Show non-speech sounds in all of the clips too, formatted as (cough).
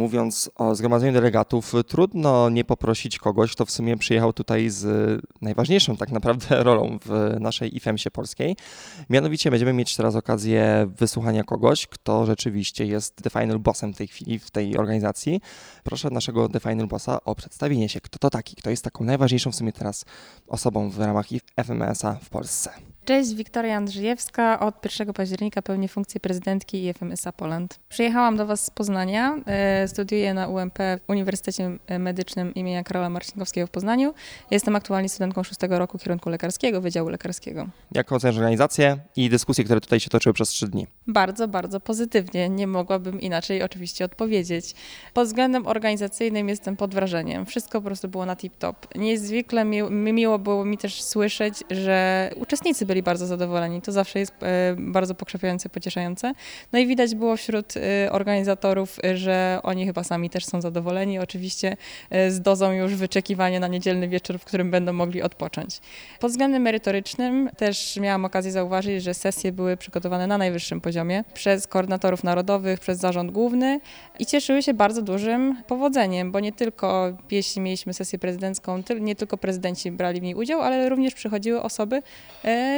Mówiąc o zgromadzeniu delegatów, trudno nie poprosić kogoś, kto w sumie przyjechał tutaj z najważniejszą tak naprawdę (laughs) rolą w naszej IFEMSie polskiej. Mianowicie będziemy mieć teraz okazję wysłuchania kogoś, kto rzeczywiście jest The Final Bossem w tej chwili w tej organizacji. Proszę naszego The Final Bossa o przedstawienie się. Kto to taki? Kto jest taką najważniejszą w sumie teraz osobą w ramach FMS-a w Polsce? Cześć, Wiktoria Andrzejewska. Od 1 października pełnię funkcję prezydentki IFMSA Poland. Przyjechałam do Was z Poznania. E, studiuję na UMP w Uniwersytecie Medycznym imienia Karola Marcinkowskiego w Poznaniu. Jestem aktualnie studentką szóstego roku kierunku lekarskiego, Wydziału Lekarskiego. Jak oceniasz organizację i dyskusje, które tutaj się toczyły przez trzy dni? Bardzo, bardzo pozytywnie. Nie mogłabym inaczej oczywiście odpowiedzieć. Pod względem organizacyjnym jestem pod wrażeniem. Wszystko po prostu było na tip-top. Niezwykle mi, miło było mi też słyszeć, że uczestnicy byli bardzo zadowoleni. To zawsze jest e, bardzo pokrzepiające, pocieszające. No i widać było wśród e, organizatorów, że oni chyba sami też są zadowoleni. Oczywiście e, z dozą już wyczekiwania na niedzielny wieczór, w którym będą mogli odpocząć. Pod względem merytorycznym też miałam okazję zauważyć, że sesje były przygotowane na najwyższym poziomie przez koordynatorów narodowych, przez zarząd główny i cieszyły się bardzo dużym powodzeniem, bo nie tylko jeśli mieliśmy sesję prezydencką, nie tylko prezydenci brali w niej udział, ale również przychodziły osoby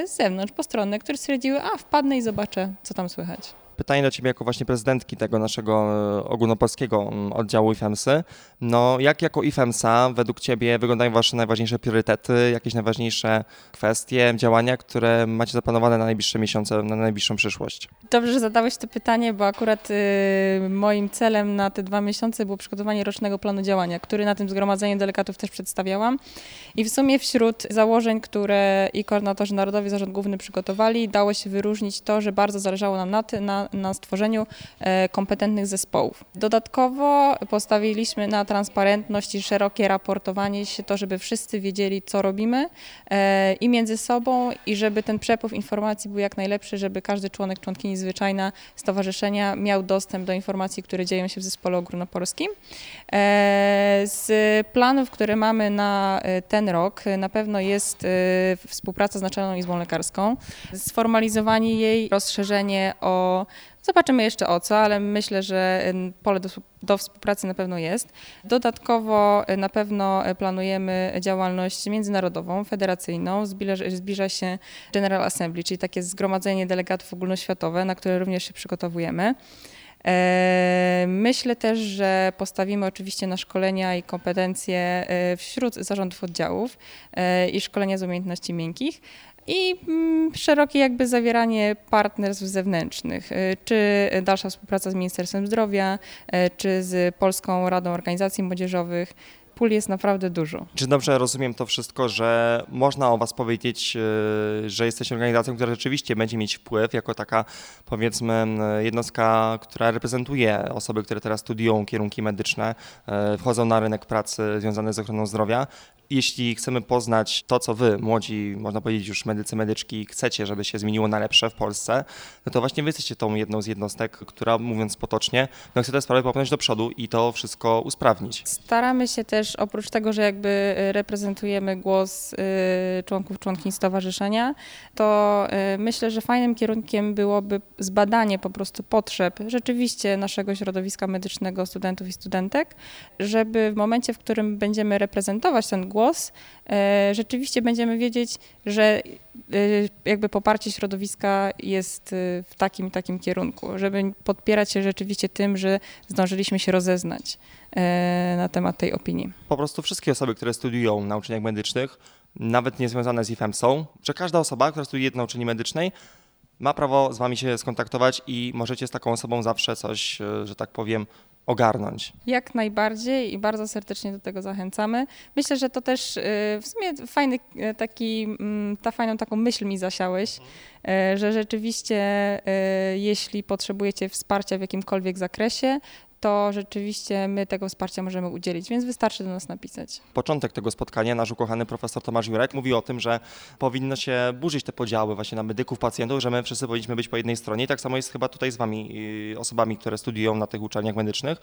z zewnątrz, postronne, które stwierdziły, a wpadnę i zobaczę, co tam słychać. Pytanie do Ciebie jako właśnie prezydentki tego naszego e, ogólnopolskiego oddziału IFEMSy. No, jak jako IFEMSA według Ciebie wyglądają Wasze najważniejsze priorytety, jakieś najważniejsze kwestie, działania, które macie zaplanowane na najbliższe miesiące, na najbliższą przyszłość? Dobrze, że zadałeś to pytanie, bo akurat y, moim celem na te dwa miesiące było przygotowanie rocznego planu działania, który na tym zgromadzeniu delegatów też przedstawiałam. I w sumie wśród założeń, które i koordynatorzy narodowi, zarząd główny przygotowali, dało się wyróżnić to, że bardzo zależało nam na, na, na stworzeniu e, kompetentnych zespołów. Dodatkowo postawiliśmy na transparentność i szerokie raportowanie się, to żeby wszyscy wiedzieli, co robimy e, i między sobą, i żeby ten przepływ informacji był jak najlepszy, żeby każdy członek, członkini zwyczajna stowarzyszenia miał dostęp do informacji, które dzieją się w zespole ogólnopolskim. E, z planów, które mamy na ten rok, na pewno jest współpraca z Naczelną Izbą Lekarską, sformalizowanie jej, rozszerzenie o Zobaczymy jeszcze o co, ale myślę, że pole do, do, współpracy na pewno jest. Dodatkowo na pewno planujemy działalność międzynarodową, federacyjną. Zbliża, zbliża się General Assembly, czyli takie zgromadzenie delegatów ogólnoświatowe, na które również się przygotowujemy. E, myślę też, że postawimy oczywiście na szkolenia i kompetencje e, wśród zarządów oddziałów e, i szkolenia z umiejętności miękkich i mm, szerokie jakby zawieranie partnerstw zewnętrznych, y, czy dalsza współpraca z Ministerstwem Zdrowia, y, czy z Polską Radą Organizacji Młodzieżowych. Pól jest naprawdę dużo. Czy dobrze rozumiem to wszystko, że można o Was powiedzieć, y, że jesteście organizacją, która rzeczywiście będzie mieć wpływ jako taka, powiedzmy, jednostka, która reprezentuje osoby, które teraz studiują kierunki medyczne, wchodzą na rynek pracy związany z ochroną zdrowia, jeśli chcemy poznać to, co wy, młodzi, można powiedzieć już medycy, medyczki, chcecie, żeby się zmieniło na lepsze w Polsce, no to właśnie wy jesteście tą jedną z jednostek, która, mówiąc potocznie, no chce te sprawy popchnąć do przodu i to wszystko usprawnić. Staramy się też, oprócz tego, że jakby y, reprezentujemy głos y, członków, członkiń stowarzyszenia, to y, myślę, że fajnym kierunkiem byłoby zbadanie po prostu potrzeb rzeczywiście naszego środowiska medycznego, studentów i studentek, żeby w momencie, w którym będziemy reprezentować ten głos, głos, e, rzeczywiście będziemy wiedzieć, że e, jakby poparcie środowiska jest e, w takim takim kierunku, żeby podpierać się rzeczywiście tym, że zdążyliśmy się rozeznać na temat tej opinii. Po prostu wszystkie osoby, które studiują na uczelniach medycznych, nawet niezwiązane z IFEM są, że każda osoba, która studiuje na uczelni medycznej, ma prawo z wami się skontaktować i możecie z taką osobą zawsze coś, że tak powiem, ogarnąć. Jak najbardziej i bardzo serdecznie do tego zachęcamy. Myślę, że to też y, w sumie fajny y, taki, mm, ta fajną taką myśl mi zasiałeś, y, że rzeczywiście jeśli potrzebujecie wsparcia w jakimkolwiek zakresie, to rzeczywiście my tego wsparcia możemy udzielić, więc wystarczy do nas napisać. Początek tego spotkania, nasz ukochany profesor Tomasz Jurek mówił o tym, że powinno się burzyć te podziały właśnie na medyków, pacjentów, że my wszyscy powinniśmy być po jednej stronie. I tak samo jest chyba tutaj z wami, y, osobami, które studiują na tych uczelniach medycznych.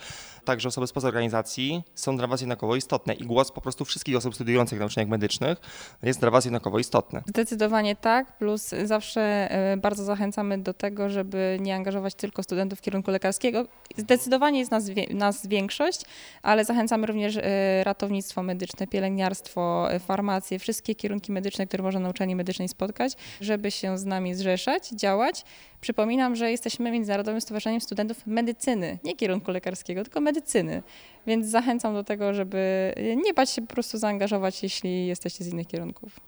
Także osoby spoza organizacji są dla was jednakowo istotne i głos po prostu wszystkich osób studiujących na uczelniach medycznych jest dla was jednakowo istotny. Zdecydowanie tak, plus zawsze e, bardzo zachęcamy do tego, żeby nie angażować tylko studentów kierunku lekarskiego. Zdecydowanie jest nas, nas większość, ale zachęcamy również e, ratownictwo medyczne, pielęgniarstwo, e, farmację, wszystkie kierunki medyczne, które można na uczelni medycznej spotkać, żeby się z nami zrzeszać, działać. Przypominam, że jesteśmy Międzynarodowym Stowarzyszeniem Studentów Medycyny, nie kierunku lekarskiego, tylko medycyny. Więc zachęcam do tego, żeby nie bać się po prostu zaangażować, jeśli jesteście z innych kierunków.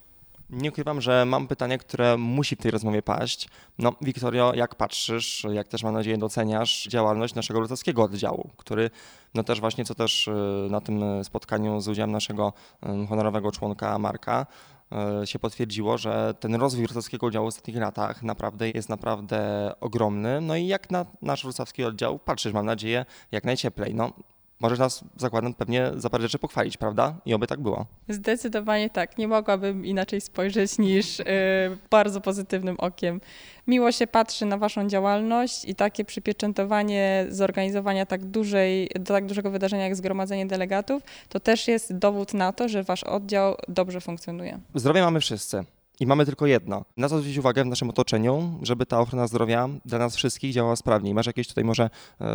Nie ukrywam, że mam pytanie, które musi w tej rozmowie paść. No, Wiktorio, jak patrzysz, jak też mam nadzieję doceniasz działalność naszego wrocławskiego oddziału, który no też właśnie, co też y, na tym spotkaniu z udziałem naszego y, honorowego członka Marka, y, się potwierdziło, że ten rozwój wrocławskiego oddziału w ostatnich latach naprawdę jest naprawdę ogromny. No i jak na nasz wrocławski oddział patrzysz, mam nadzieję, jak najcieplej. No, możesz nas, zakładam, pewnie za parę rzeczy pochwalić, prawda? I oby tak było. Zdecydowanie tak. Nie mogłabym inaczej spojrzeć niż y, bardzo pozytywnym okiem. Miło się patrzy na Waszą działalność i takie przypieczętowanie zorganizowania tak, dużej, tak dużego wydarzenia jak zgromadzenie delegatów, to też jest dowód na to, że Wasz oddział dobrze funkcjonuje. Zdrowie mamy wszyscy. I mamy tylko jedno. Na co zwrócić uwagę w naszym otoczeniu, żeby ta ochrona zdrowia dla nas wszystkich działała sprawniej. Masz jakieś tutaj może yy,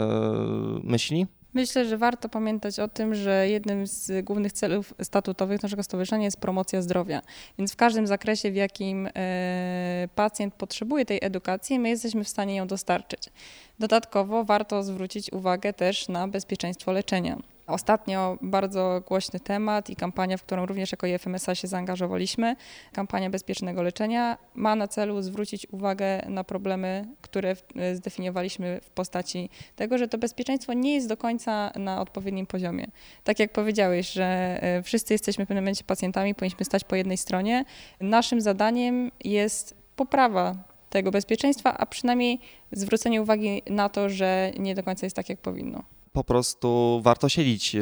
myśli? Myślę, że warto pamiętać o tym, że jednym z głównych celów statutowych naszego stowarzyszenia jest promocja zdrowia. Więc w każdym zakresie, w jakim e, pacjent potrzebuje tej edukacji, my jesteśmy w stanie ją dostarczyć. Dodatkowo warto zwrócić uwagę też na bezpieczeństwo leczenia. Ostatnio bardzo głośny temat i kampania, w którą również jako IFMSA się zaangażowaliśmy, kampania bezpiecznego leczenia, ma na celu zwrócić uwagę na problemy, które zdefiniowaliśmy w postaci tego, że to bezpieczeństwo nie jest do końca na odpowiednim poziomie. Tak jak powiedziałeś, że e, wszyscy jesteśmy w pewnym momencie pacjentami, powinniśmy stać po jednej stronie. Naszym zadaniem jest poprawa tego bezpieczeństwa, a przynajmniej zwrócenie uwagi na to, że nie do końca jest tak, jak powinno po prostu warto siedzieć y,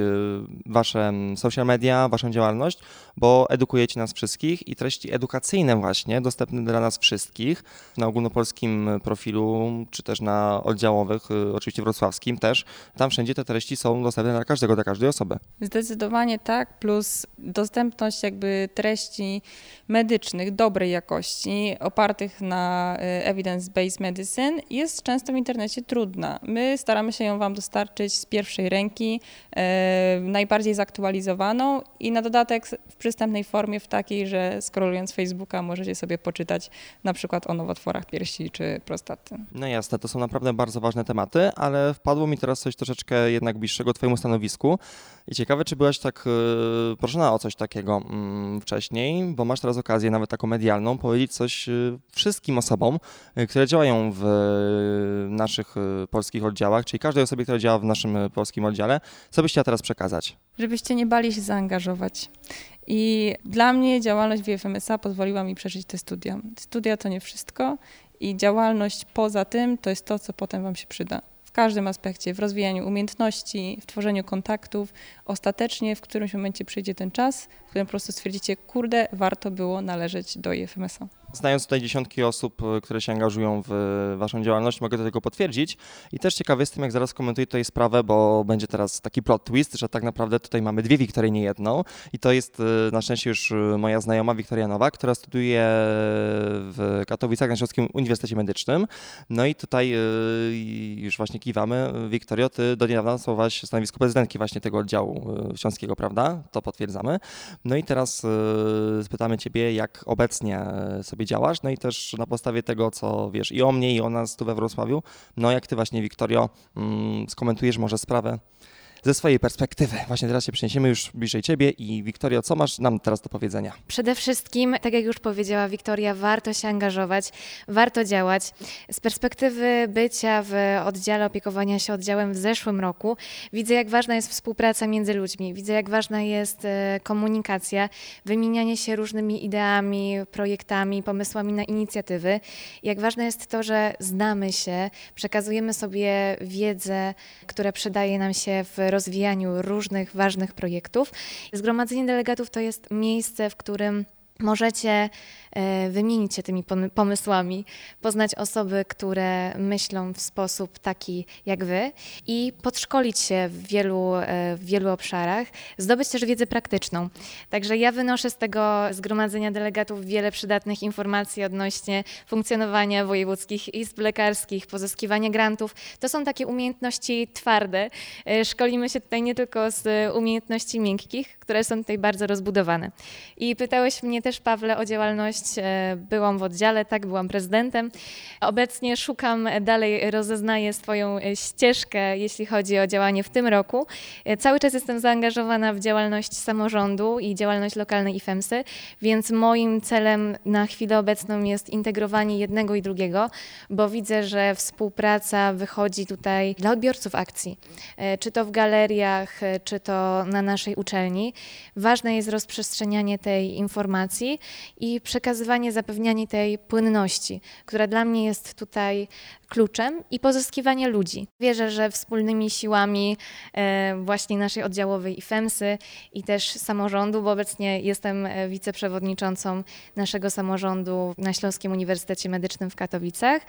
wasze social media, waszą działalność, bo edukujecie nas wszystkich i treści edukacyjne właśnie, dostępne dla nas wszystkich na ogólnopolskim profilu, czy też na oddziałowych, y, oczywiście wrocławskim też. Tam wszędzie te treści są dostępne dla każdego, dla każdej osoby. Zdecydowanie tak, plus dostępność jakby treści medycznych dobrej jakości, opartych na y, evidence-based medicine jest często w internecie trudna. My staramy się ją wam dostarczyć z pierwszej ręki, e, najbardziej zaktualizowaną i na dodatek w przystępnej formie, w takiej, że skrolując Facebooka możecie sobie poczytać na przykład o nowotworach piersi czy prostaty. No jasne, to są naprawdę bardzo ważne tematy, ale wpadło mi teraz coś troszeczkę jednak bliższego Twojemu stanowisku i ciekawe, czy byłaś tak yy, proszona o coś takiego yy, wcześniej, bo masz teraz okazję nawet taką medialną powiedzieć coś yy, wszystkim osobom, które działają w naszych polskich oddziałach, czyli każdej osobie, która działa w naszym polskim oddziale. Co byś chciała teraz przekazać? Żebyście nie bali się zaangażować. I dla mnie działalność w FMSA pozwoliła mi przeżyć te studia. Studia to nie wszystko i działalność poza tym to jest to, co potem Wam się przyda. W każdym aspekcie, w rozwijaniu umiejętności, w tworzeniu kontaktów. Ostatecznie w którymś momencie przyjdzie ten czas, w którym po prostu stwierdzicie, kurde, warto było należeć do IFMS-a. Znając tutaj dziesiątki osób, e, które się angażują w Waszą działalność, mogę do tego potwierdzić. I też ciekawy jestem, jak zaraz komentuję tutaj sprawę, bo będzie teraz taki plot twist, że tak naprawdę tutaj mamy dwie Wiktorie, nie jedną. I to jest e, na szczęście już e, moja znajoma Wiktoria Nowa, która studiuje w Katowicach na Śląskim Uniwersytecie Medycznym. No i tutaj już właśnie kiwamy. Wiktorio, ty do niedawna słowałaś stanowisko prezydentki właśnie tego oddziału śląskiego, prawda? To potwierdzamy. No i teraz spytamy Ciebie, jak obecnie sobie sobie działasz, no i też na podstawie tego, co wiesz i o mnie, i o nas tu we Wrocławiu, no jak ty właśnie, Wiktorio, mm, skomentujesz może sprawę ze swojej perspektywy. Właśnie teraz się przeniesiemy już bliżej Ciebie i Wiktorio, co masz nam teraz do powiedzenia? Przede wszystkim, tak jak już powiedziała Wiktoria, warto się angażować, warto działać. Z perspektywy bycia w oddziale opiekowania się oddziałem w zeszłym roku, widzę jak ważna jest współpraca między ludźmi, widzę jak ważna jest e, komunikacja, wymienianie się różnymi ideami, projektami, pomysłami na inicjatywy. Jak ważne jest to, że znamy się, przekazujemy sobie wiedzę, która przydaje nam się w rozwijaniu różnych ważnych projektów. Zgromadzenie delegatów to jest miejsce, w którym możecie wymienić się tymi pomysłami, poznać osoby, które myślą w sposób taki jak wy i podszkolić się w wielu, e, w wielu obszarach, zdobyć też wiedzę praktyczną. Także ja wynoszę z tego zgromadzenia delegatów wiele przydatnych informacji odnośnie funkcjonowania wojewódzkich izb lekarskich, pozyskiwania grantów. To są takie umiejętności twarde. E, szkolimy się tutaj nie tylko z umiejętności miękkich, które są tutaj bardzo rozbudowane. I pytałeś mnie też, Pawle, o działalność. E, byłam w oddziale, tak, byłam prezydentem. Obecnie szukam dalej, rozeznaję swoją e, ścieżkę, jeśli chodzi o działanie w tym roku. E, cały czas jestem zaangażowana w działalność samorządu i działalność lokalnej IFEMSy, więc moim celem na chwilę obecną jest integrowanie jednego i drugiego, bo widzę, że współpraca wychodzi tutaj dla odbiorców akcji, czy to w galeriach, czy to na naszej uczelni. Ważne jest rozprzestrzenianie tej informacji i przekazywanie, zapewnianie tej płynności, która dla mnie jest tutaj kluczem i pozyskiwanie ludzi. Wierzę, że wspólnymi siłami e, właśnie naszej oddziałowej IFEMSy i też samorządu, bo obecnie jestem e, wiceprzewodniczącą naszego samorządu na Śląskim Uniwersytecie Medycznym w Katowicach,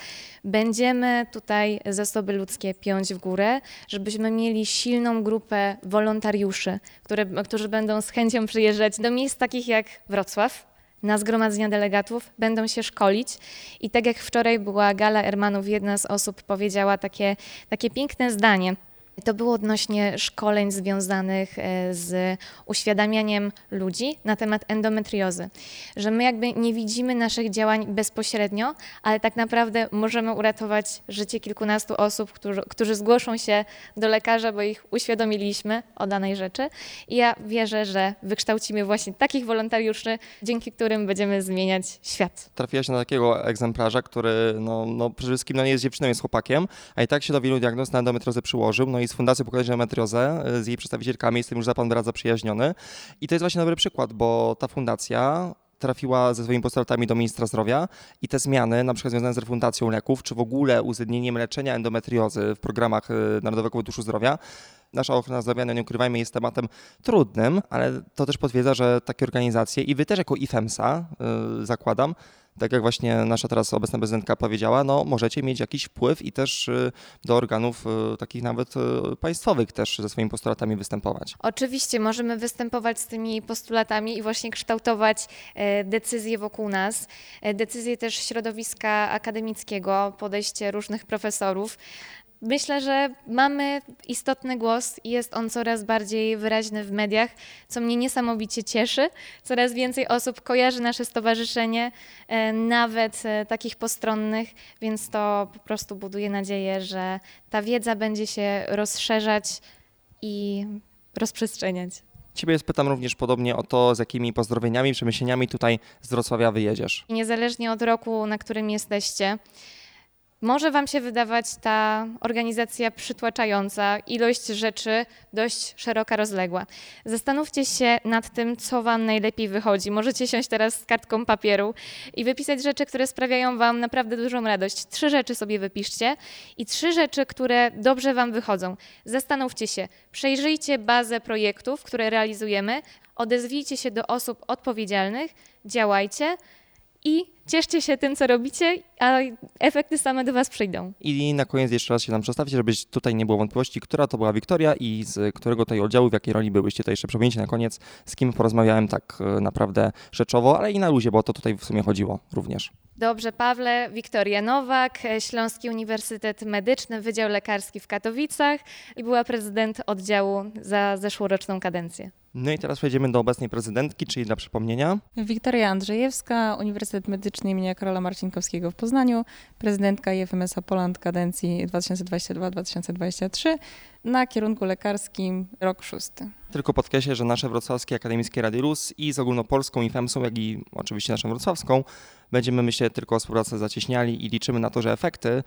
będziemy tutaj zasoby ludzkie piąć w górę, żebyśmy mieli silną grupę wolontariuszy, które, którzy będą z chęcią przyjeżdżać do miejsc takich jak Wrocław, na zgromadzenia delegatów, będą się szkolić. I tak jak wczoraj była gala Ermanów, jedna z osób powiedziała takie, takie piękne zdanie. To było odnośnie szkoleń związanych e, z uświadamianiem ludzi na temat endometriozy, że my jakby nie widzimy naszych działań bezpośrednio, ale tak naprawdę możemy uratować życie kilkunastu osób, którzy, którzy zgłoszą się do lekarza, bo ich uświadomiliśmy o danej rzeczy. I ja wierzę, że wykształcimy właśnie takich wolontariuszy, dzięki którym będziemy zmieniać świat. Trafiłaś na takiego egzemplarza, który no, no przede wszystkim no, nie jest dziewczyną, jest chłopakiem, a i tak się do wielu diagnoz na endometriozę przyłożył. No i z Fundacji Pokolenia Endometriozę, e, z jej przedstawicielkami, jestem już za pan bardzo zaprzyjaźniony. I to jest właśnie dobry przykład, bo ta fundacja trafiła ze swoimi postulatami do ministra zdrowia i te zmiany, na przykład związane z refundacją leków, czy w ogóle uwzględnieniem leczenia endometriozy w programach e, Narodowego Funduszu Zdrowia, nasza ochrona zdrowia, no nie ukrywajmy, jest tematem trudnym, ale to też potwierdza, że takie organizacje i wy też jako IFEMSA, yy, zakładam, tak jak właśnie nasza teraz obecna prezydentka powiedziała, no możecie mieć jakiś wpływ i też y, do organów y, takich nawet y, państwowych też ze swoimi postulatami występować. Oczywiście możemy występować z tymi postulatami i właśnie kształtować decyzje wokół nas, decyzje też środowiska akademickiego, podejście różnych profesorów. Myślę, że mamy istotny głos i jest on coraz bardziej wyraźny w mediach, co mnie niesamowicie cieszy. Coraz więcej osób kojarzy nasze stowarzyszenie, e, nawet e, takich postronnych, więc to po prostu buduje nadzieję, że ta wiedza będzie się rozszerzać i rozprzestrzeniać. Ciebie spytam również podobnie o to, z jakimi pozdrowieniami, przemyśleniami tutaj z Wrocławia wyjedziesz. Niezależnie od roku, na którym jesteście, może Wam się wydawać ta organizacja przytłaczająca, ilość rzeczy dość szeroka, rozległa. Zastanówcie się nad tym, co Wam najlepiej wychodzi. Możecie siąść teraz z kartką papieru i wypisać rzeczy, które sprawiają Wam naprawdę dużą radość. Trzy rzeczy sobie wypiszcie i trzy rzeczy, które dobrze Wam wychodzą. Zastanówcie się, przejrzyjcie bazę projektów, które realizujemy, odezwijcie się do osób odpowiedzialnych, działajcie i cieszcie się tym, co robicie, a efekty same do Was przyjdą. I na koniec jeszcze raz się nam przedstawić, żeby tutaj nie było wątpliwości, która to była Wiktoria i z którego tutaj oddziału, w jakiej roli byłyście. To jeszcze przypomnijcie na koniec, z kim porozmawiałem tak e, naprawdę rzeczowo, ale i na luzie, bo to tutaj w sumie chodziło również. Dobrze, Pawle, Wiktoria Nowak, Śląski Uniwersytet Medyczny, Wydział Lekarski w Katowicach i była prezydent oddziału za zeszłoroczną kadencję. No i teraz przejdziemy do obecnej prezydentki, czyli dla przypomnienia. Wiktoria Andrzejewska, Uniwersytet Medyczny im. Karola Marcinkowskiego w Poznaniu, prezydentka IFMS-a Poland kadencji 2022-2023 na kierunku lekarskim rok szósty. Tylko podkreślę, że nasze wrocławskie akademickie Rady RUS i z ogólnopolską IFEMS-ą, jak i oczywiście naszą wrocławską, będziemy myślę tylko o współpracy zacieśniali i liczymy na to, że efekty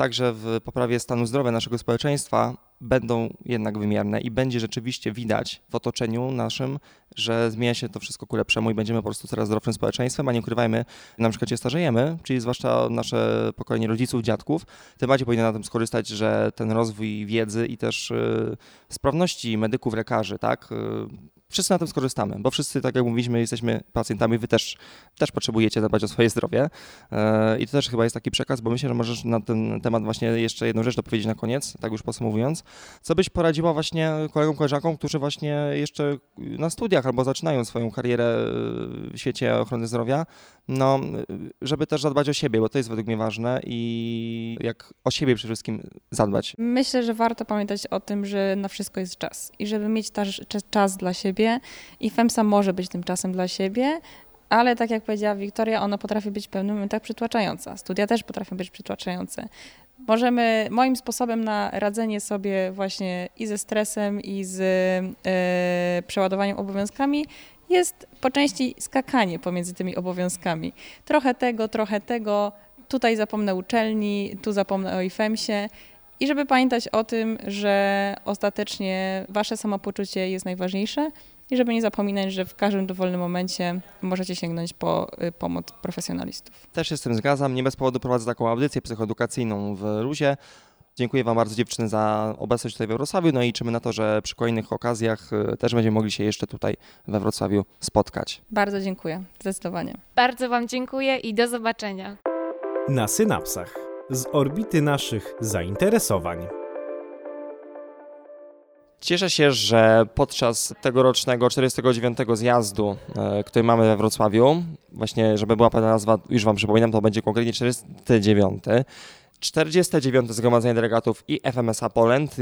także w poprawie stanu zdrowia naszego społeczeństwa będą jednak wymierne i będzie rzeczywiście widać w otoczeniu naszym, że zmienia się to wszystko ku lepszemu i będziemy po prostu coraz zdrowszym społeczeństwem, a nie ukrywajmy, na przykład się starzejemy, czyli zwłaszcza nasze pokolenie rodziców, dziadków, tym bardziej powinno na tym skorzystać, że ten rozwój wiedzy i też y, sprawności medyków, lekarzy, tak, y, wszyscy na tym skorzystamy, bo wszyscy, tak jak mówiliśmy, jesteśmy pacjentami, wy też, też potrzebujecie zadbać o swoje zdrowie e, i to też chyba jest taki przekaz, bo myślę, że możesz na ten temat właśnie jeszcze jedną rzecz dopowiedzieć na koniec, tak już podsumowując. Co byś poradziła właśnie kolegom, koleżankom, którzy właśnie jeszcze na studiach albo zaczynają swoją karierę w świecie ochrony zdrowia, no, żeby też zadbać o siebie, bo to jest według mnie ważne i jak o siebie przede wszystkim zadbać. Myślę, że warto pamiętać o tym, że na wszystko jest czas i żeby mieć też czas dla siebie i FEMSA może być tym czasem dla siebie, ale tak jak powiedziała Wiktoria, ona potrafi być w pewnym momentach przytłaczająca. Studia też potrafią być przytłaczające. Możemy, moim sposobem na radzenie sobie właśnie i ze stresem, i z e, przeładowaniem obowiązkami jest po części skakanie pomiędzy tymi obowiązkami. Trochę tego, trochę tego, tutaj zapomnę uczelni, tu zapomnę o IFEMSie. I żeby pamiętać o tym, że ostatecznie wasze samopoczucie jest najważniejsze i żeby nie zapominać, że w każdym dowolnym momencie możecie sięgnąć po y, pomoc profesjonalistów. Też się z tym zgadzam. Nie bez powodu prowadzę taką audycję psychoedukacyjną w Ruzie. Dziękuję Wam bardzo dziewczyny za obecność tutaj we Wrocławiu, no i liczymy na to, że przy kolejnych okazjach y, też będziemy mogli się jeszcze tutaj we Wrocławiu spotkać. Bardzo dziękuję, zdecydowanie. Bardzo Wam dziękuję i do zobaczenia. Na synapsach z orbity naszych zainteresowań. Cieszę się, że podczas tegorocznego 49. zjazdu, e, który mamy we Wrocławiu, właśnie żeby była pewna nazwa, już Wam przypominam, to będzie konkretnie 49. 49. Zgromadzenie Delegatów i FMSA Poland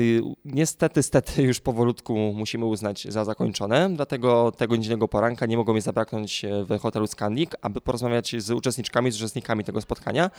niestety, stety (laughs) już powolutku musimy uznać za zakończone, dlatego tego niedzielnego poranka nie mogło mi zabraknąć w hotelu Scandic, aby porozmawiać z uczestniczkami, z uczestnikami tego spotkania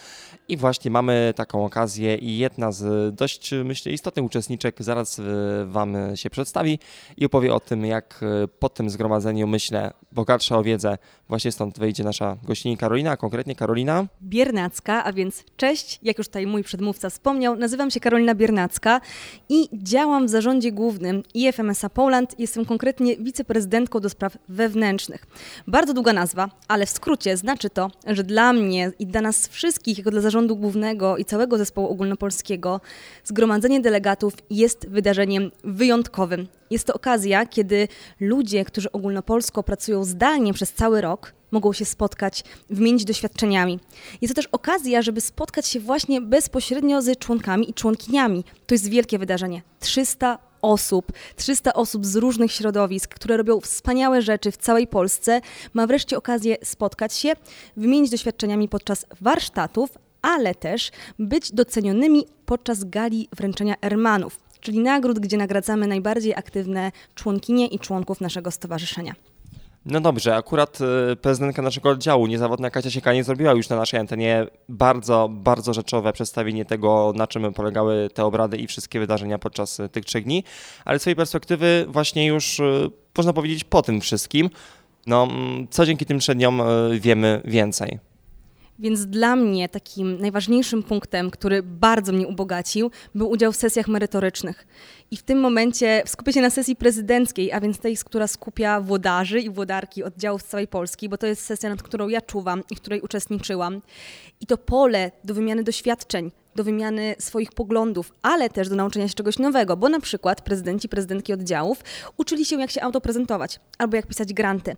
i właśnie mamy taką okazję i jedna z dość, myślę, istotnych uczestniczek zaraz Wam się przedstawi i opowie o tym, jak po tym zgromadzeniu, myślę, bogatsza o wiedzę, właśnie stąd wyjdzie nasza gościni Karolina, a konkretnie Karolina Biernacka, a więc cześć, jak już tutaj mój przedmówca wspomniał, nazywam się Karolina Biernacka i działam w zarządzie głównym IFMSA Poland. Jestem konkretnie wiceprezydentką do spraw wewnętrznych. Bardzo długa nazwa, ale w skrócie znaczy to, że dla mnie i dla nas wszystkich, jako dla zarządu głównego i całego zespołu ogólnopolskiego, zgromadzenie delegatów jest wydarzeniem wyjątkowym. Jest to okazja, kiedy ludzie, którzy ogólnopolsko pracują zdalnie przez cały rok, mogą się spotkać, wymienić doświadczeniami. Jest to też okazja, żeby spotkać się właśnie bezpośrednio z członkami i członkiniami. To jest wielkie wydarzenie. 300 osób, 300 osób z różnych środowisk, które robią wspaniałe rzeczy w całej Polsce, ma wreszcie okazję spotkać się, wymienić doświadczeniami podczas warsztatów, ale też być docenionymi podczas gali wręczenia Ermanów, czyli nagród, gdzie nagradzamy najbardziej aktywne członkinie i członków naszego stowarzyszenia. No dobrze, akurat y, prezydentka naszego oddziału, niezawodna Kasia Siekanie, zrobiła już na naszej antenie bardzo, bardzo rzeczowe przedstawienie tego, na czym polegały te obrady i wszystkie wydarzenia podczas y, tych trzech dni, ale z swojej perspektywy właśnie już y, można powiedzieć po tym wszystkim, no mm, co dzięki tym trzem wiemy więcej. Więc dla mnie takim najważniejszym punktem, który bardzo mnie ubogacił, był udział w sesjach merytorycznych. I w tym momencie skupię się na sesji prezydenckiej, a więc tej, która skupia włodarzy i włodarki oddziałów z całej Polski, bo to jest sesja, nad którą ja czuwam i w której uczestniczyłam. I to pole do wymiany doświadczeń, do wymiany swoich poglądów, ale też do nauczenia się czegoś nowego, bo na przykład prezydenci, prezydentki oddziałów uczyli się, jak się autoprezentować albo jak pisać granty.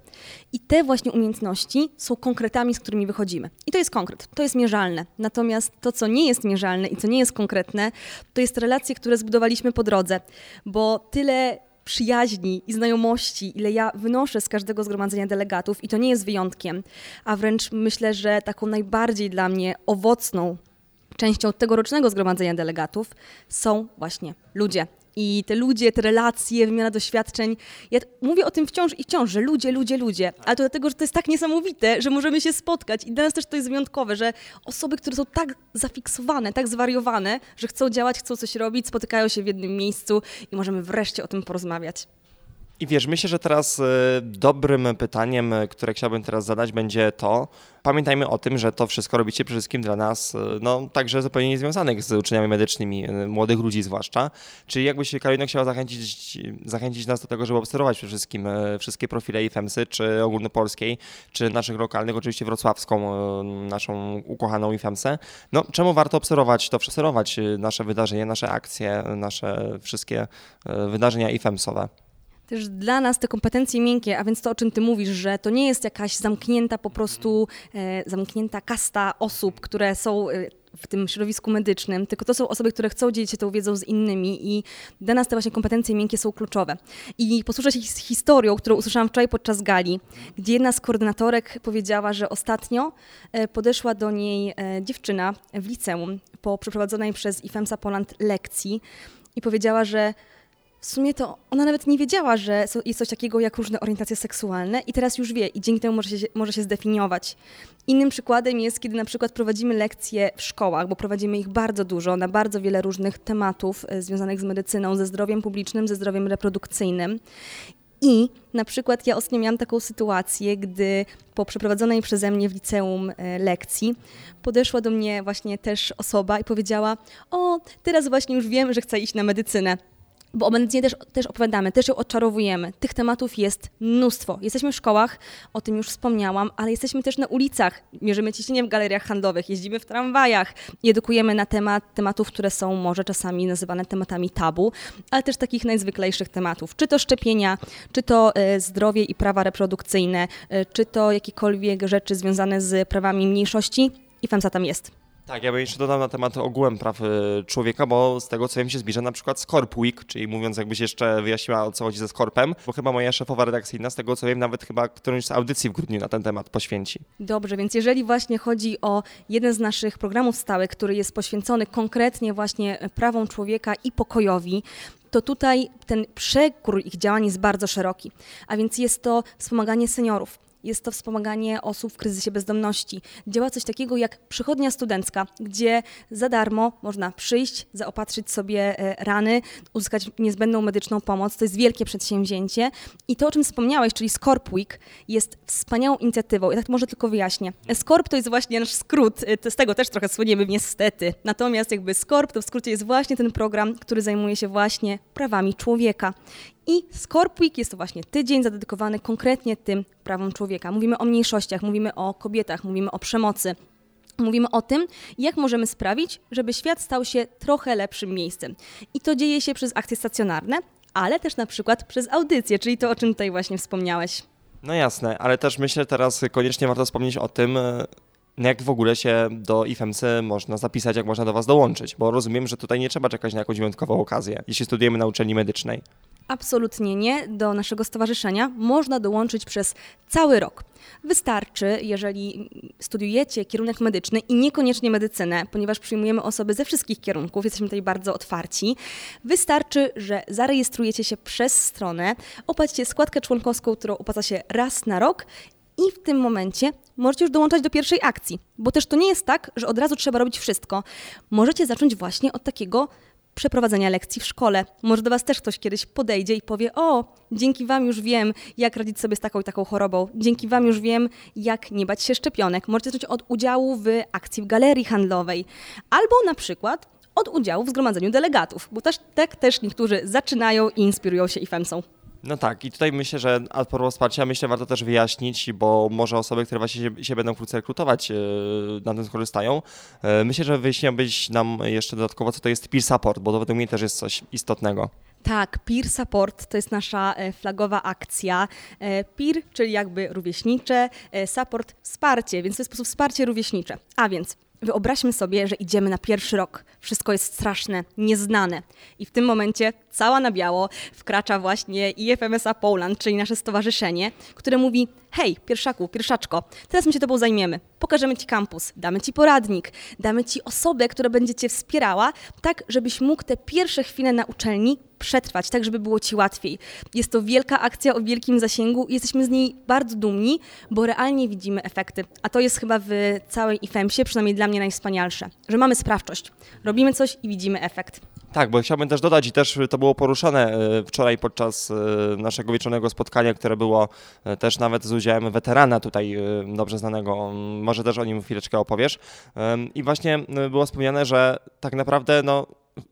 I te właśnie umiejętności są konkretami, z którymi wychodzimy. I to jest konkret, to jest mierzalne. Natomiast to, co nie jest mierzalne i co nie jest konkretne, to jest relacje, które zbudowaliśmy po drodze, bo tyle przyjaźni i znajomości, ile ja wynoszę z każdego zgromadzenia delegatów, i to nie jest wyjątkiem, a wręcz myślę, że taką najbardziej dla mnie owocną częścią tegorocznego zgromadzenia delegatów są właśnie ludzie. I te ludzie, te relacje, wymiana doświadczeń. Ja mówię o tym wciąż i wciąż, że ludzie, ludzie, ludzie. Ale to dlatego, że to jest tak niesamowite, że możemy się spotkać. I dla nas też to jest wyjątkowe, że osoby, które są tak zafiksowane, tak zwariowane, że chcą działać, chcą coś robić, spotykają się w jednym miejscu i możemy wreszcie o tym porozmawiać. I wiesz, myślę, że teraz y, dobrym pytaniem, y, które chciałbym teraz zadać, będzie to, pamiętajmy o tym, że to wszystko robicie przede wszystkim dla nas, y, no także zupełnie niezwiązanych z uczeniami medycznymi, młodych ludzi zwłaszcza. Czyli jakbyś Karolina chciała zachęcić, zachęcić nas do tego, żeby obserwować przede wszystkim wszystkie profile IFEMSy, czy ogólnopolskiej, czy naszych lokalnych, oczywiście wrocławską, naszą ukochaną IFEMSę. No czemu warto obserwować to, obserwować nasze wydarzenia, nasze akcje, nasze wszystkie wydarzenia IFEMSowe? Też dla nas te kompetencje miękkie, a więc to, o czym ty mówisz, że to nie jest jakaś zamknięta po prostu, e, zamknięta kasta osób, które są e, w tym środowisku medycznym, tylko to są osoby, które chcą dzielić się tą wiedzą z innymi i dla nas te właśnie kompetencje miękkie są kluczowe. I posłużę się historią, którą usłyszałam wczoraj podczas gali, gdzie jedna z koordynatorek powiedziała, że ostatnio e, podeszła do niej e, dziewczyna w liceum po przeprowadzonej przez IFEMSA Poland lekcji i powiedziała, że w sumie to ona nawet nie wiedziała, że jest coś takiego jak różne orientacje seksualne i teraz już wie i dzięki temu może się, może się zdefiniować. Innym przykładem jest, kiedy na przykład prowadzimy lekcje w szkołach, bo prowadzimy ich bardzo dużo, na bardzo wiele różnych tematów e, związanych z medycyną, ze zdrowiem publicznym, ze zdrowiem reprodukcyjnym. I na przykład ja ostatnio miałam taką sytuację, gdy po przeprowadzonej przeze mnie w liceum e, lekcji podeszła do mnie właśnie też osoba i powiedziała: O, teraz właśnie już wiem, że chcę iść na medycynę bo o medycynie też, też opowiadamy, też ją odczarowujemy. Tych tematów jest mnóstwo. Jesteśmy w szkołach, o tym już wspomniałam, ale jesteśmy też na ulicach, mierzymy ciśnienie w galeriach handlowych, jeździmy w tramwajach edukujemy na temat tematów, które są może czasami nazywane tematami tabu, ale też takich najzwyklejszych tematów. Czy to szczepienia, czy to e, zdrowie i prawa reprodukcyjne, e, czy to jakiekolwiek rzeczy związane z prawami mniejszości i FEMSA tam jest. Tak, ja bym jeszcze dodał na temat ogółem praw y, człowieka, bo z tego co wiem się zbliża na przykład Scorp Week, czyli mówiąc jakbyś jeszcze wyjaśniła o co chodzi ze Skorpem, bo chyba moja szefowa redakcyjna z tego co wiem nawet chyba którąś z audycji w grudniu na ten temat poświęci. Dobrze, więc jeżeli właśnie chodzi o jeden z naszych programów stałych, który jest poświęcony konkretnie właśnie prawom człowieka i pokojowi, to tutaj ten przekór ich działań jest bardzo szeroki. A więc jest to wspomaganie seniorów, jest to wspomaganie osób w kryzysie bezdomności. Działa coś takiego jak przychodnia studencka, gdzie za darmo można przyjść, zaopatrzyć sobie e, rany, uzyskać niezbędną medyczną pomoc. To jest wielkie przedsięwzięcie. I to, o czym wspomniałeś, czyli Scorp Week, jest wspaniałą inicjatywą. Ja tak może tylko wyjaśnię. Scorp to jest właśnie nasz skrót, e, z tego też trochę słoniemy niestety. Natomiast jakby Scorp to w skrócie jest właśnie ten program, który zajmuje się właśnie prawami człowieka. I Scorp Week jest to właśnie tydzień zadedykowany konkretnie tym prawom człowieka. Mówimy o mniejszościach, mówimy o kobietach, mówimy o przemocy. Mówimy o tym, jak możemy sprawić, żeby świat stał się trochę lepszym miejscem. I to dzieje się przez akcje stacjonarne, ale też na przykład przez audycje, czyli to, o czym tutaj właśnie wspomniałeś. No jasne, ale też myślę teraz koniecznie warto wspomnieć o tym, jak w ogóle się do IFMC można zapisać, jak można do Was dołączyć, bo rozumiem, że tutaj nie trzeba czekać na jakąś wyjątkową okazję, jeśli studujemy na uczelni medycznej. Absolutnie nie. Do naszego stowarzyszenia można dołączyć przez cały rok. Wystarczy, jeżeli studiujecie kierunek medyczny i niekoniecznie medycynę, ponieważ przyjmujemy osoby ze wszystkich kierunków, jesteśmy tutaj bardzo otwarci. Wystarczy, że zarejestrujecie się przez stronę, opłacicie składkę członkowską, którą opłaca się raz na rok i w tym momencie możecie już dołączać do pierwszej akcji, bo też to nie jest tak, że od razu trzeba robić wszystko. Możecie zacząć właśnie od takiego przeprowadzenia lekcji w szkole. Może do Was też ktoś kiedyś podejdzie i powie: O, dzięki Wam już wiem, jak radzić sobie z taką i taką chorobą. Dzięki Wam już wiem, jak nie bać się szczepionek. Możecie zacząć od udziału w akcji w galerii handlowej. Albo na przykład od udziału w zgromadzeniu delegatów, bo też, tak też niektórzy zaczynają i inspirują się IFEMSą. No tak, i tutaj myślę, że a propos wsparcia, myślę, warto też wyjaśnić, bo może osoby, które właśnie się, się będą wkrótce rekrutować, yy, na tym skorzystają. Yy, myślę, że wyjaśniłbyś nam jeszcze dodatkowo, co to jest peer support, bo to według mnie też jest coś istotnego. Tak, Peer Support to jest nasza e, flagowa akcja. E, peer, czyli jakby rówieśnicze, support wsparcie, więc to jest sposób wsparcie rówieśnicze. A więc Wyobraźmy sobie, że idziemy na pierwszy rok. Wszystko jest straszne, nieznane. I w tym momencie cała na biało wkracza właśnie IFMSA Poland, czyli nasze stowarzyszenie, które mówi: hej, pierwszaku, pierwszaczko, teraz my się tobą zajmiemy. Pokażemy ci kampus, damy ci poradnik, damy ci osobę, która będzie cię wspierała, tak żebyś mógł te pierwsze chwile na uczelni przetrwać, tak żeby było ci łatwiej. Jest to wielka akcja o wielkim zasięgu i jesteśmy z niej bardzo dumni, bo realnie widzimy efekty. A to jest chyba w całej IFEMSie, przynajmniej dla mnie najwspanialsze, że mamy sprawczość. Robimy coś i widzimy efekt. Tak, bo chciałbym też dodać i też to było poruszane e, wczoraj podczas e, naszego wieczornego spotkania, które było e, też nawet z udziałem weterana tutaj dobrze znanego, może też o nim chwileczkę opowiesz. I właśnie było wspomniane, że tak naprawdę no,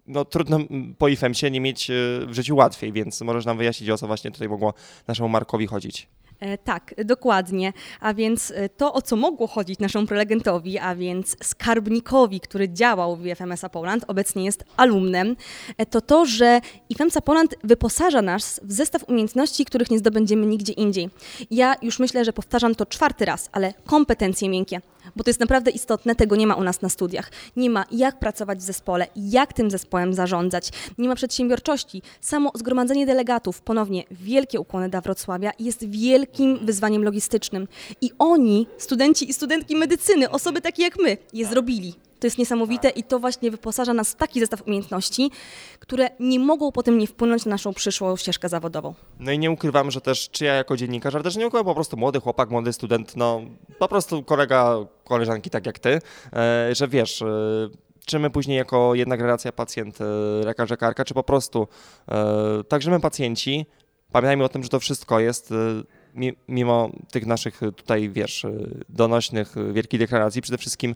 no, trudno po IFEM-sie nie mieć w życiu łatwiej, więc możesz nam wyjaśnić, o co właśnie tutaj mogło naszemu Markowi chodzić. E, tak, dokładnie. A więc e, to, o co mogło chodzić naszemu prelegentowi, a więc skarbnikowi, który działał w IFMSA Poland, obecnie jest alumnem, e, to to, że IFMSA Poland wyposaża nas w zestaw umiejętności, których nie zdobędziemy nigdzie indziej. Ja już myślę, że powtarzam to czwarty raz, ale kompetencje miękkie bo to jest naprawdę istotne, tego nie ma u nas na studiach. Nie ma jak pracować w zespole, jak tym zespołem zarządzać, nie ma przedsiębiorczości. Samo zgromadzenie delegatów, ponownie wielkie ukłony dla Wrocławia, jest wielkim wyzwaniem logistycznym. I oni, studenci i studentki medycyny, osoby takie jak my, je zrobili. To jest niesamowite i to właśnie wyposaża nas w taki zestaw umiejętności, które nie mogą potem nie wpłynąć na naszą przyszłą ścieżkę zawodową. No i nie ukrywam, że też czy ja jako dziennikarz, ale też nie ukrywam, po prostu młody chłopak, młody student, no po prostu kolega, koleżanki tak jak ty, e, że wiesz, e, czy my później jako jedna generacja pacjent, e, lekarz, lekarka, czy po prostu także my pacjenci, pamiętajmy o tym, że to wszystko jest mimo tych naszych tutaj, wiesz, donośnych, wielkich deklaracji, przede wszystkim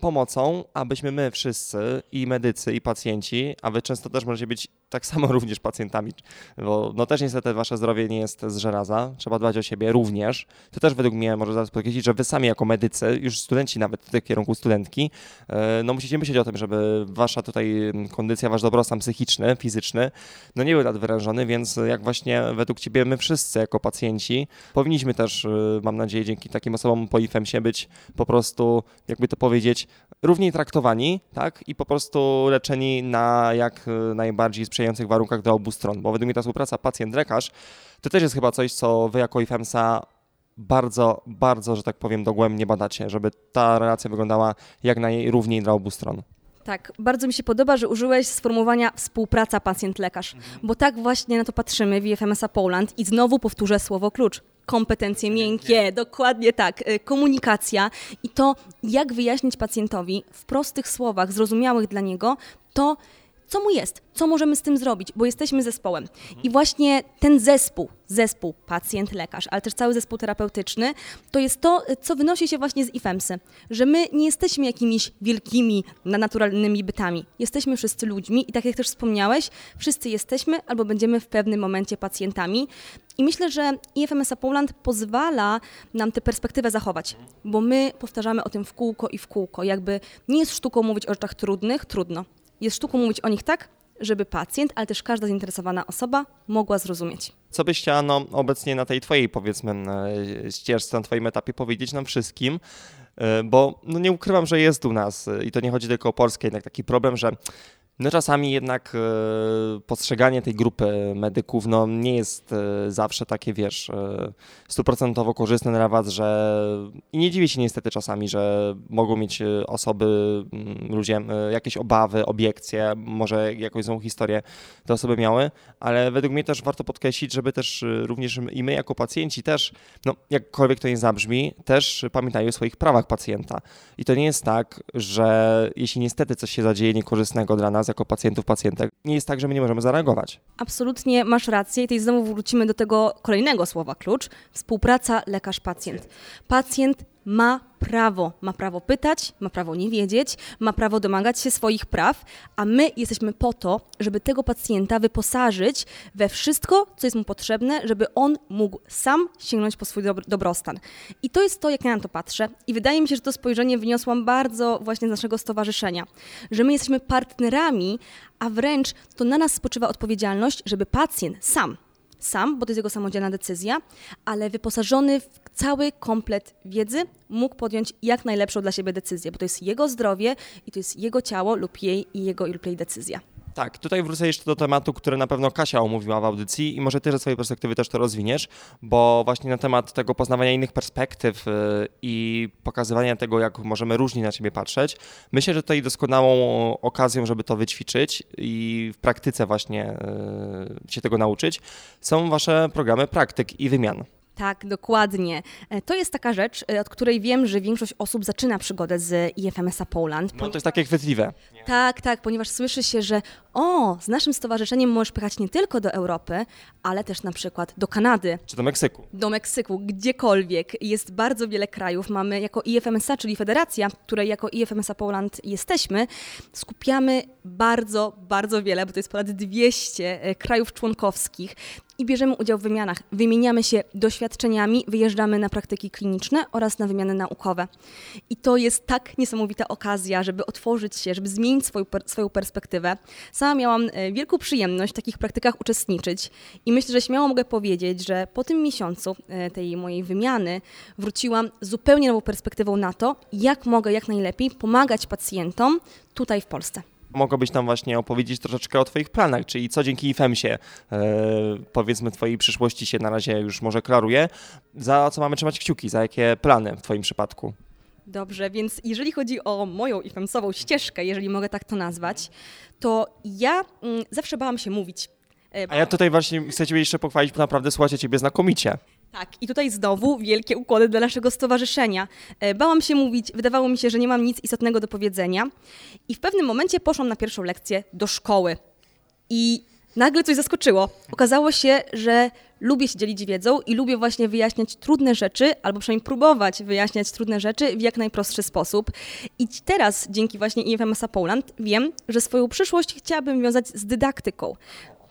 pomocą, abyśmy my wszyscy, i medycy, i pacjenci, a wy często też możecie być tak samo (laughs) również pacjentami, bo no też niestety wasze zdrowie nie jest z żelaza, trzeba dbać o siebie również. To też według mnie może zaraz podkreślić, że wy sami jako medycy, już studenci nawet w kierunku studentki, e, no musicie myśleć o tym, żeby wasza tutaj kondycja, wasz dobrostan psychiczny, fizyczny, no nie był nadwyrężony, więc jak właśnie według ciebie my wszyscy jako pacjenci powinniśmy też, e, mam nadzieję, dzięki takim osobom po IFEM-sie być po prostu jakby to powiedzieć, równiej traktowani, tak? I po prostu leczeni na jak e, najbardziej sprzyjających warunkach dla obu stron. Bo według mnie ta współpraca pacjent-lekarz to też jest chyba coś, co wy jako IFEMSA bardzo, bardzo, że tak powiem, dogłębnie badacie, żeby ta relacja wyglądała jak najrówniej dla obu stron. Tak, bardzo mi się podoba, że użyłeś sformułowania współpraca pacjent-lekarz, mhm. bo tak właśnie na to patrzymy w IFMSA Poland i znowu powtórzę słowo klucz kompetencje miękkie, dokładnie tak, y, komunikacja i to, jak wyjaśnić pacjentowi w prostych słowach, zrozumiałych dla niego, to, co mu jest, co możemy z tym zrobić, bo jesteśmy zespołem. I właśnie ten zespół, zespół pacjent, lekarz, ale też cały zespół terapeutyczny, to jest to, co wynosi się właśnie z IFEMSy, że my nie jesteśmy jakimiś wielkimi, naturalnymi bytami. Jesteśmy wszyscy ludźmi i tak jak też wspomniałeś, wszyscy jesteśmy albo będziemy w pewnym momencie pacjentami. I myślę, że IFMSA Poland pozwala nam tę perspektywę zachować, bo my powtarzamy o tym w kółko i w kółko. Jakby nie jest sztuką mówić o rzeczach trudnych, trudno. Jest sztuką mówić o nich tak, żeby pacjent, ale też każda zainteresowana osoba mogła zrozumieć. Co byś chciała no, obecnie na tej twojej, powiedzmy, e, ścieżce, na twoim etapie powiedzieć nam wszystkim, e, bo no, nie ukrywam, że jest u nas e, i to nie chodzi tylko o Polskę, jednak taki problem, że no czasami jednak e, postrzeganie tej grupy medyków no, nie jest e, zawsze takie, wiesz, e, stuprocentowo korzystne dla was, że i nie dziwię się niestety czasami, że mogą mieć osoby, mm, ludzie jakieś obawy, obiekcje, może jakąś złą historię te osoby miały, ale według mnie też warto podkreślić, żeby też również i my jako pacjenci też, no jakkolwiek to nie zabrzmi, też pamiętają o swoich prawach pacjenta. I to nie jest tak, że jeśli niestety coś się zadzieje niekorzystnego dla nas, jako pacjentów, pacjentek, nie jest tak, że my nie możemy zareagować. Absolutnie masz rację i tutaj znowu wrócimy do tego kolejnego słowa klucz. Współpraca lekarz-pacjent. Pacjent ma prawo, ma prawo pytać, ma prawo nie wiedzieć, ma prawo domagać się swoich praw, a my jesteśmy po to, żeby tego pacjenta wyposażyć we wszystko, co jest mu potrzebne, żeby on mógł sam sięgnąć po swój dobrostan. I to jest to, jak ja na to patrzę. I wydaje mi się, że to spojrzenie wyniosłam bardzo właśnie z naszego stowarzyszenia, że my jesteśmy partnerami, a wręcz to na nas spoczywa odpowiedzialność, żeby pacjent sam sam, bo to jest jego samodzielna decyzja, ale wyposażony w cały komplet wiedzy mógł podjąć jak najlepszą dla siebie decyzję, bo to jest jego zdrowie i to jest jego ciało lub jej i jego lub jej decyzja. Tak, tutaj wrócę jeszcze do tematu, który na pewno Kasia omówiła w audycji i może ty ze swojej perspektywy też to rozwiniesz, bo właśnie na temat tego poznawania innych perspektyw y, i pokazywania tego, jak możemy różnie na siebie patrzeć, myślę, że tutaj doskonałą okazją, żeby to wyćwiczyć i w praktyce właśnie y, się tego nauczyć, są wasze programy praktyk i wymian. Tak, dokładnie. E, To jest taka rzecz, e, od której wiem, że większość osób zaczyna przygodę z IFMS-a Poland. No to jest takie chwytliwe. Tak, tak, ponieważ słyszy się, że o, z naszym stowarzyszeniem możesz pojechać nie tylko do Europy, ale też na przykład do Kanady, Czy do Meksyku. do Meksyku, gdziekolwiek. Jest bardzo wiele krajów. Mamy jako IFMSA, czyli federacja, której jako IFMSA Poland jesteśmy, skupiamy bardzo, bardzo wiele, bo to jest ponad 200 e, krajów członkowskich i bierzemy udział w wymianach. Wymieniamy się doświadczeniami, wyjeżdżamy na praktyki kliniczne oraz na wymiany naukowe. I to jest tak niesamowita okazja, żeby otworzyć się, żeby zmienić swoją, swoją perspektywę. Sama miałam e, wielką przyjemność w takich praktykach uczestniczyć i myślę, że śmiało mogę powiedzieć, że po tym miesiącu e, tej mojej wymiany wróciłam zupełnie nową perspektywą na to, jak mogę jak najlepiej pomagać pacjentom tutaj w Polsce. Mogłabyś nam właśnie opowiedzieć troszeczkę o Twoich planach, czyli co dzięki IFEM-sie, e, powiedzmy, Twojej przyszłości się na razie już może klaruje, za co mamy trzymać kciuki, za jakie plany w Twoim przypadku? Dobrze, więc jeżeli chodzi o moją IFEMS-ową ścieżkę, jeżeli mogę tak to nazwać, to ja mm, zawsze bałam się mówić. E, A ja tutaj właśnie chcę Ciebie jeszcze pochwalić, bo naprawdę słuchacie Ciebie znakomicie. Tak, i tutaj znowu wielkie układy dla naszego stowarzyszenia. E, Bałam się mówić, wydawało mi się, że nie mam nic istotnego do powiedzenia. I w pewnym momencie poszłam na pierwszą lekcję do szkoły. I nagle coś zaskoczyło. Okazało się, że lubię się dzielić wiedzą i lubię właśnie wyjaśniać trudne rzeczy, albo przynajmniej próbować wyjaśniać trudne rzeczy w jak najprostszy sposób. I teraz, dzięki właśnie IFMSA Poland, wiem, że swoją przyszłość chciałabym wiązać z dydaktyką.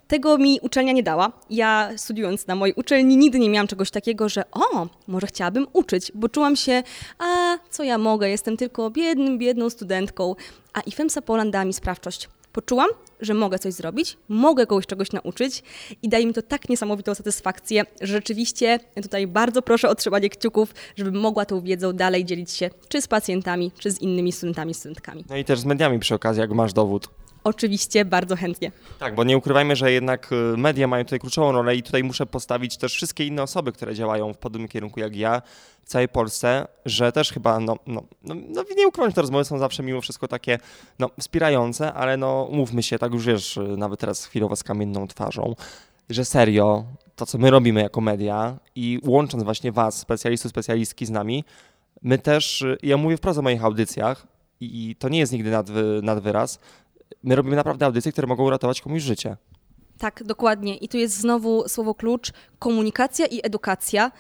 Tego mi uczelnia nie dała. Ja studiując na mojej uczelni nigdy nie miałam czegoś takiego, że o, może chciałabym uczyć, bo czułam się, a co ja mogę, jestem tylko biednym, biedną studentką. A IFEMSA Poland dała mi sprawczość. Poczułam, że mogę coś zrobić, mogę kogoś czegoś nauczyć i daje mi to tak niesamowitą satysfakcję, że rzeczywiście tutaj bardzo proszę o trzymanie kciuków, żebym mogła tą wiedzą dalej dzielić się czy z pacjentami, czy z innymi studentami, studentkami. No i też z mediami przy okazji, jak masz dowód. Oczywiście bardzo chętnie. Tak, bo nie ukrywajmy, że jednak y, media mają tutaj kluczową rolę i tutaj muszę postawić też wszystkie inne osoby, które działają w podobnym kierunku jak ja w całej Polsce, że też chyba, no, no, no, no nie ukrywam, te rozmowy są zawsze mimo wszystko takie, no, wspierające, ale no, umówmy się, tak już wiesz, y, nawet teraz chwilowo z kamienną twarzą, że serio, to co my robimy jako media i łącząc właśnie was, specjalistów, specjalistki z nami, my też, y, ja mówię wprost o moich audycjach i to nie jest nigdy nadwy, nadwyraz, my robimy naprawdę audycje, które mogą uratować komuś życie. Tak, dokładnie. I tu jest znowu słowo klucz komunikacja i edukacja.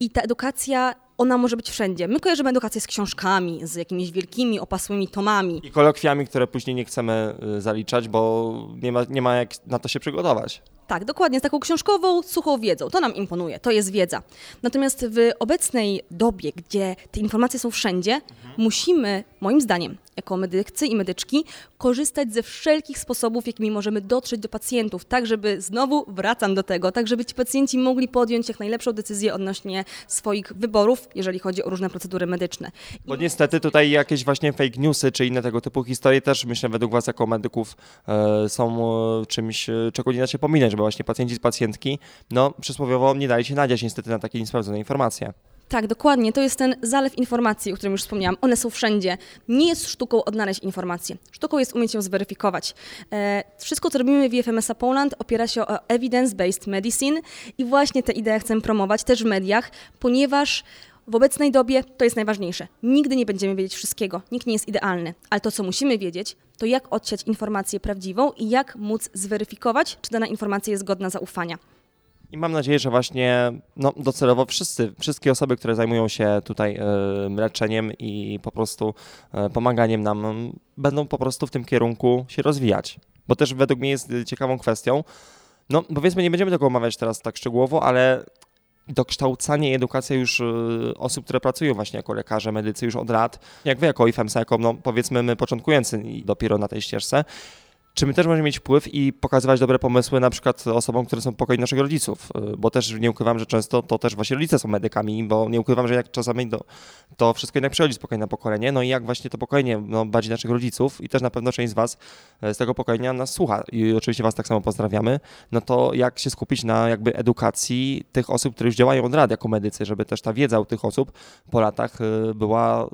I ta edukacja, ona może być wszędzie. My kojarzymy edukację z książkami, z jakimiś wielkimi, opasłymi tomami. I kolokwiami, które później nie chcemy y, zaliczać, bo nie ma, nie ma jak na to się przygotować. Tak, dokładnie, z taką książkową, suchą wiedzą. To nam imponuje, to jest wiedza. Natomiast w obecnej dobie, gdzie te informacje są wszędzie, musimy, moim zdaniem, jako medycy i medyczki, korzystać ze wszelkich sposobów, jakimi możemy dotrzeć do pacjentów, tak żeby, znowu wracam do tego, tak żeby ci pacjenci mogli podjąć jak najlepszą decyzję odnośnie swoich wyborów, jeżeli chodzi o różne procedury medyczne. Bo niestety tutaj jakieś właśnie fake newsy czy inne tego typu historie też myślę według Was jako medyków e, są e, czymś, e, czego nie da się pominąć, bo właśnie pacjenci, pacjentki, no przysłowiowo nie dali się nadziać niestety na takie niesprawdzone informacje. Tak, dokładnie. To jest ten zalew informacji, o którym już wspomniałam. One są wszędzie. Nie jest sztuką odnaleźć informacje. Sztuką jest umieć ją zweryfikować. E, wszystko, co robimy w IFMSA Poland, opiera się o evidence-based medicine i właśnie tę ideę chcę promować też w mediach, ponieważ w obecnej dobie to jest najważniejsze. Nigdy nie będziemy wiedzieć wszystkiego. Nikt nie jest idealny. Ale to, co musimy wiedzieć, to jak odsiać informację prawdziwą i jak móc zweryfikować, czy dana informacja jest godna zaufania. I mam nadzieję, że właśnie no, docelowo wszyscy, wszystkie osoby, które zajmują się tutaj e, leczeniem i po prostu e, pomaganiem nam, będą po prostu w tym kierunku się rozwijać. Bo też według mnie jest ciekawą kwestią, no powiedzmy, nie będziemy tego omawiać teraz tak szczegółowo, ale dokształcanie i edukacja już e, osób, które pracują właśnie jako lekarze, medycy już od lat, jak wy jako IFEMSA, jako no, powiedzmy my początkujący dopiero na tej ścieżce, czy my też możemy mieć wpływ i pokazywać dobre pomysły na przykład osobom, które są w pokoju naszych rodziców, y, bo też nie ukrywam, że często to też właśnie rodzice są medykami, bo nie ukrywam, że jak czasami to, to wszystko jednak przechodzi z pokolenia na pokolenie, no i jak właśnie to pokolenie no, bardziej naszych rodziców i też na pewno część z Was y, z tego pokolenia nas słucha i oczywiście Was tak samo pozdrawiamy, no to jak się skupić na jakby edukacji tych osób, które już działają od lat jako medycy, żeby też ta wiedza u tych osób po latach y, była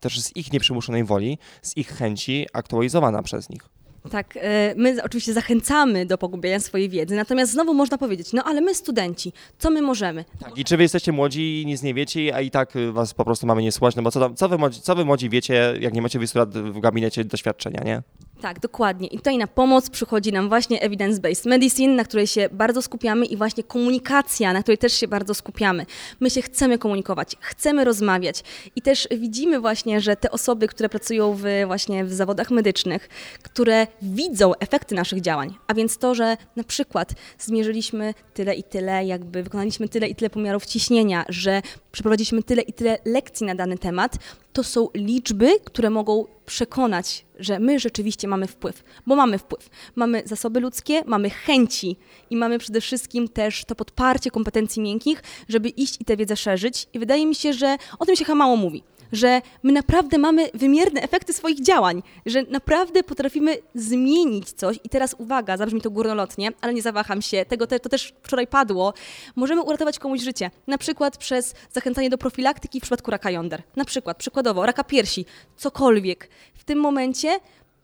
też z ich nieprzymuszonej woli, z ich chęci aktualizowana przez nich. Tak, e, my oczywiście zachęcamy do pogłębiania swojej wiedzy, natomiast znowu można powiedzieć, no ale my studenci, co my możemy? Tak, i czy wy jesteście młodzi i nic nie wiecie, a i tak y, was po prostu mamy nie no bo co, tam, co, wy, młodzi, co wy młodzi wiecie, jak nie macie 20 lat w gabinecie doświadczenia, nie? Tak, dokładnie. I tutaj na pomoc przychodzi nam właśnie evidence-based medicine, na której się bardzo skupiamy i właśnie komunikacja, na której też się bardzo skupiamy. My się chcemy komunikować, chcemy rozmawiać i też widzimy właśnie, że te osoby, które pracują w, właśnie w zawodach medycznych, które widzą efekty naszych działań, a więc to, że na przykład zmierzyliśmy tyle i tyle, jakby wykonaliśmy tyle i tyle pomiarów ciśnienia, że przeprowadziliśmy tyle i tyle lekcji na dany temat, to są liczby, które mogą przekonać, że my rzeczywiście mamy wpływ, bo mamy wpływ. Mamy zasoby ludzkie, mamy chęci i mamy przede wszystkim też to podparcie kompetencji miękkich, żeby iść i tę wiedzę szerzyć. I wydaje mi się, że o tym się mało mówi że my naprawdę mamy wymierne efekty swoich działań, że naprawdę potrafimy zmienić coś. I teraz uwaga, zabrzmi to górnolotnie, ale nie zawaham się, tego te, to też wczoraj padło. Możemy uratować komuś życie, na przykład przez zachęcanie do profilaktyki w przypadku raka jąder. Na przykład, przykładowo, raka piersi, cokolwiek. W tym momencie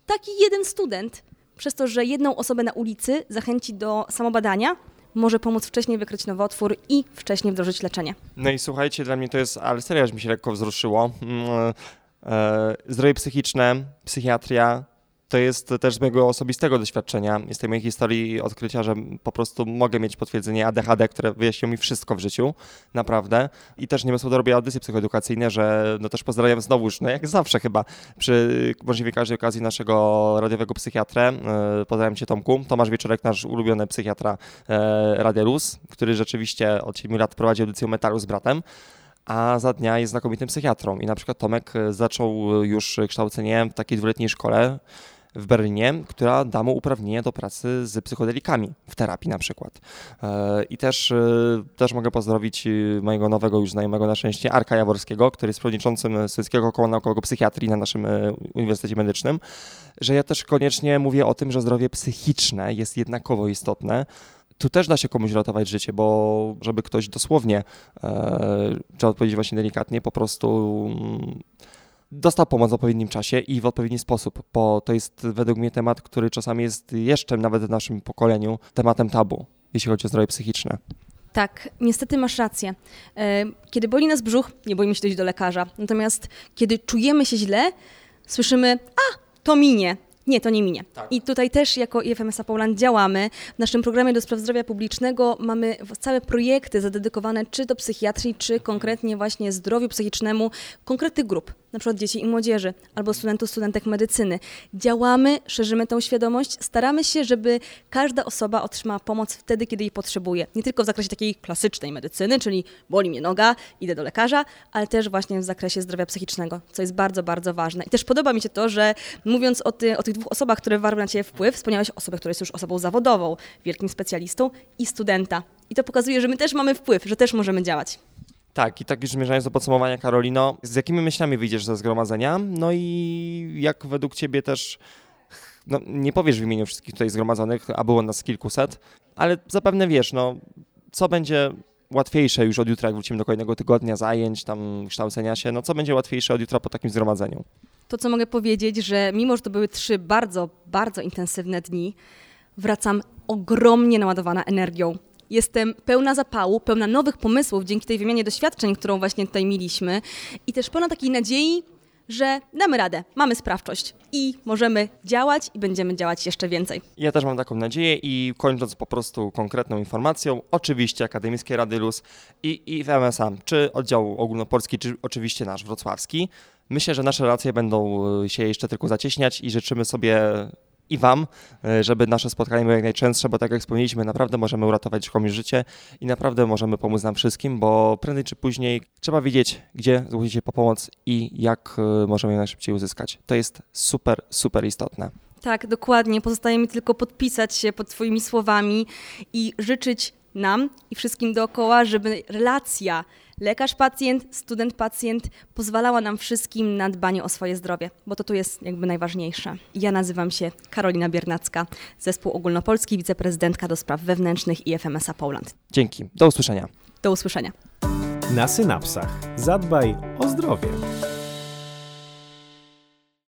taki jeden student, przez to, że jedną osobę na ulicy zachęci do samobadania, może pomóc wcześniej wykryć nowotwór i wcześniej wdrożyć leczenie. No i słuchajcie, dla mnie to jest, ale serio, aż mi się lekko wzruszyło. Mm, e, zdrowie psychiczne, psychiatria, to jest też z mojego osobistego doświadczenia, z tej mojej historii odkrycia, że po prostu mogę mieć potwierdzenie ADHD, które wyjaśniło mi wszystko w życiu, naprawdę. I też nie wiem, to robię audycje psychoedukacyjne, że no też pozdrawiam znowuż, no jak zawsze chyba, przy możliwie każdej okazji naszego radiowego psychiatrę. E, pozdrawiam Cię Tomku. Tomasz Wieczorek, nasz ulubiony psychiatra e, Radia Luz, który rzeczywiście od 7 lat prowadzi audycję Metalu z bratem a za dnia jest znakomitym psychiatrą. I na przykład Tomek zaczął już kształcenie w takiej dwuletniej szkole w Berlinie, która da mu uprawnienie do pracy z psychodelikami, w terapii na przykład. E, I też, e, też mogę pozdrowić e, mojego nowego już znajomego na szczęście, Arka Jaworskiego, który jest przewodniczącym Studenckiego Koła Naukowego Psychiatrii na naszym Uniwersytecie Medycznym, że ja też koniecznie mówię o tym, że zdrowie psychiczne jest jednakowo istotne, tu też da się komuś ratować życie, bo żeby ktoś dosłownie, e, trzeba odpowiedzieć właśnie delikatnie, po prostu mm, dostał pomoc w odpowiednim czasie i w odpowiedni sposób, bo to jest według mnie temat, który czasami jest jeszcze nawet w naszym pokoleniu tematem tabu, jeśli chodzi o zdrowie psychiczne. Tak, niestety masz rację. E, kiedy boli nas brzuch, nie boimy się iść do lekarza. Natomiast kiedy czujemy się źle, słyszymy, a to minie, nie, to nie minie. Tak. I tutaj też jako IFMSA Poland działamy. W naszym programie do spraw zdrowia publicznego mamy całe projekty zadedykowane czy do psychiatrii, czy konkretnie właśnie zdrowiu psychicznemu konkretnych grup, na przykład dzieci i młodzieży, albo studentów, studentek medycyny. Działamy, szerzymy tą świadomość, staramy się, żeby każda osoba otrzymała pomoc wtedy, kiedy jej potrzebuje. Nie tylko w zakresie takiej klasycznej medycyny, czyli boli mnie noga, idę do lekarza, ale też właśnie w zakresie zdrowia psychicznego, co jest bardzo, bardzo ważne. I też podoba mi się to, że mówiąc o, ty, o tych dwóch osobach, które wywarły na Ciebie wpływ, wspomniałeś o osobie, która jest już osobą zawodową, wielkim specjalistą i studenta. I to pokazuje, że my też mamy wpływ, że też możemy działać. Tak, i tak już zmierzając do podsumowania, Karolino, z jakimi myślami wyjdziesz ze zgromadzenia? No i jak według Ciebie też, no nie powiesz w imieniu wszystkich tutaj zgromadzonych, a było nas kilkuset, ale zapewne wiesz, no co będzie łatwiejsze już od jutra, jak wrócimy do kolejnego tygodnia zajęć, tam kształcenia się, no co będzie łatwiejsze od jutra po takim zgromadzeniu? To, co mogę powiedzieć, że mimo, że to były trzy bardzo, bardzo intensywne dni, wracam ogromnie naładowana energią. Jestem pełna zapału, pełna nowych pomysłów dzięki tej wymianie doświadczeń, którą właśnie tutaj mieliśmy i też pełna takiej nadziei, że damy radę, mamy sprawczość i możemy działać i będziemy działać jeszcze więcej. Ja też mam taką nadzieję i kończąc po prostu konkretną informacją, oczywiście Akademickie Rady LUS i, i w MSA, czy oddział ogólnopolski, czy oczywiście nasz wrocławski, Myślę, że nasze relacje będą e, się jeszcze tylko zacieśniać i życzymy sobie i Wam, e, żeby nasze spotkania były jak najczęstsze, bo tak jak wspomnieliśmy, naprawdę możemy uratować komuś życie i naprawdę możemy pomóc nam wszystkim, bo prędzej czy później trzeba wiedzieć, gdzie zgłosić się po pomoc i jak e, możemy ją najszybciej uzyskać. To jest super, super istotne. Tak, dokładnie. Pozostaje mi tylko podpisać się pod Twoimi słowami i życzyć nam i wszystkim dookoła, żeby relacja lekarz-pacjent, student-pacjent pozwalała nam wszystkim na dbanie o swoje zdrowie, bo to tu jest jakby najważniejsze. Ja nazywam się Karolina Biernacka, zespół ogólnopolski, wiceprezydentka do spraw wewnętrznych i FMSA Poland. Dzięki. Do usłyszenia. Do usłyszenia. Na synapsach. Zadbaj o zdrowie.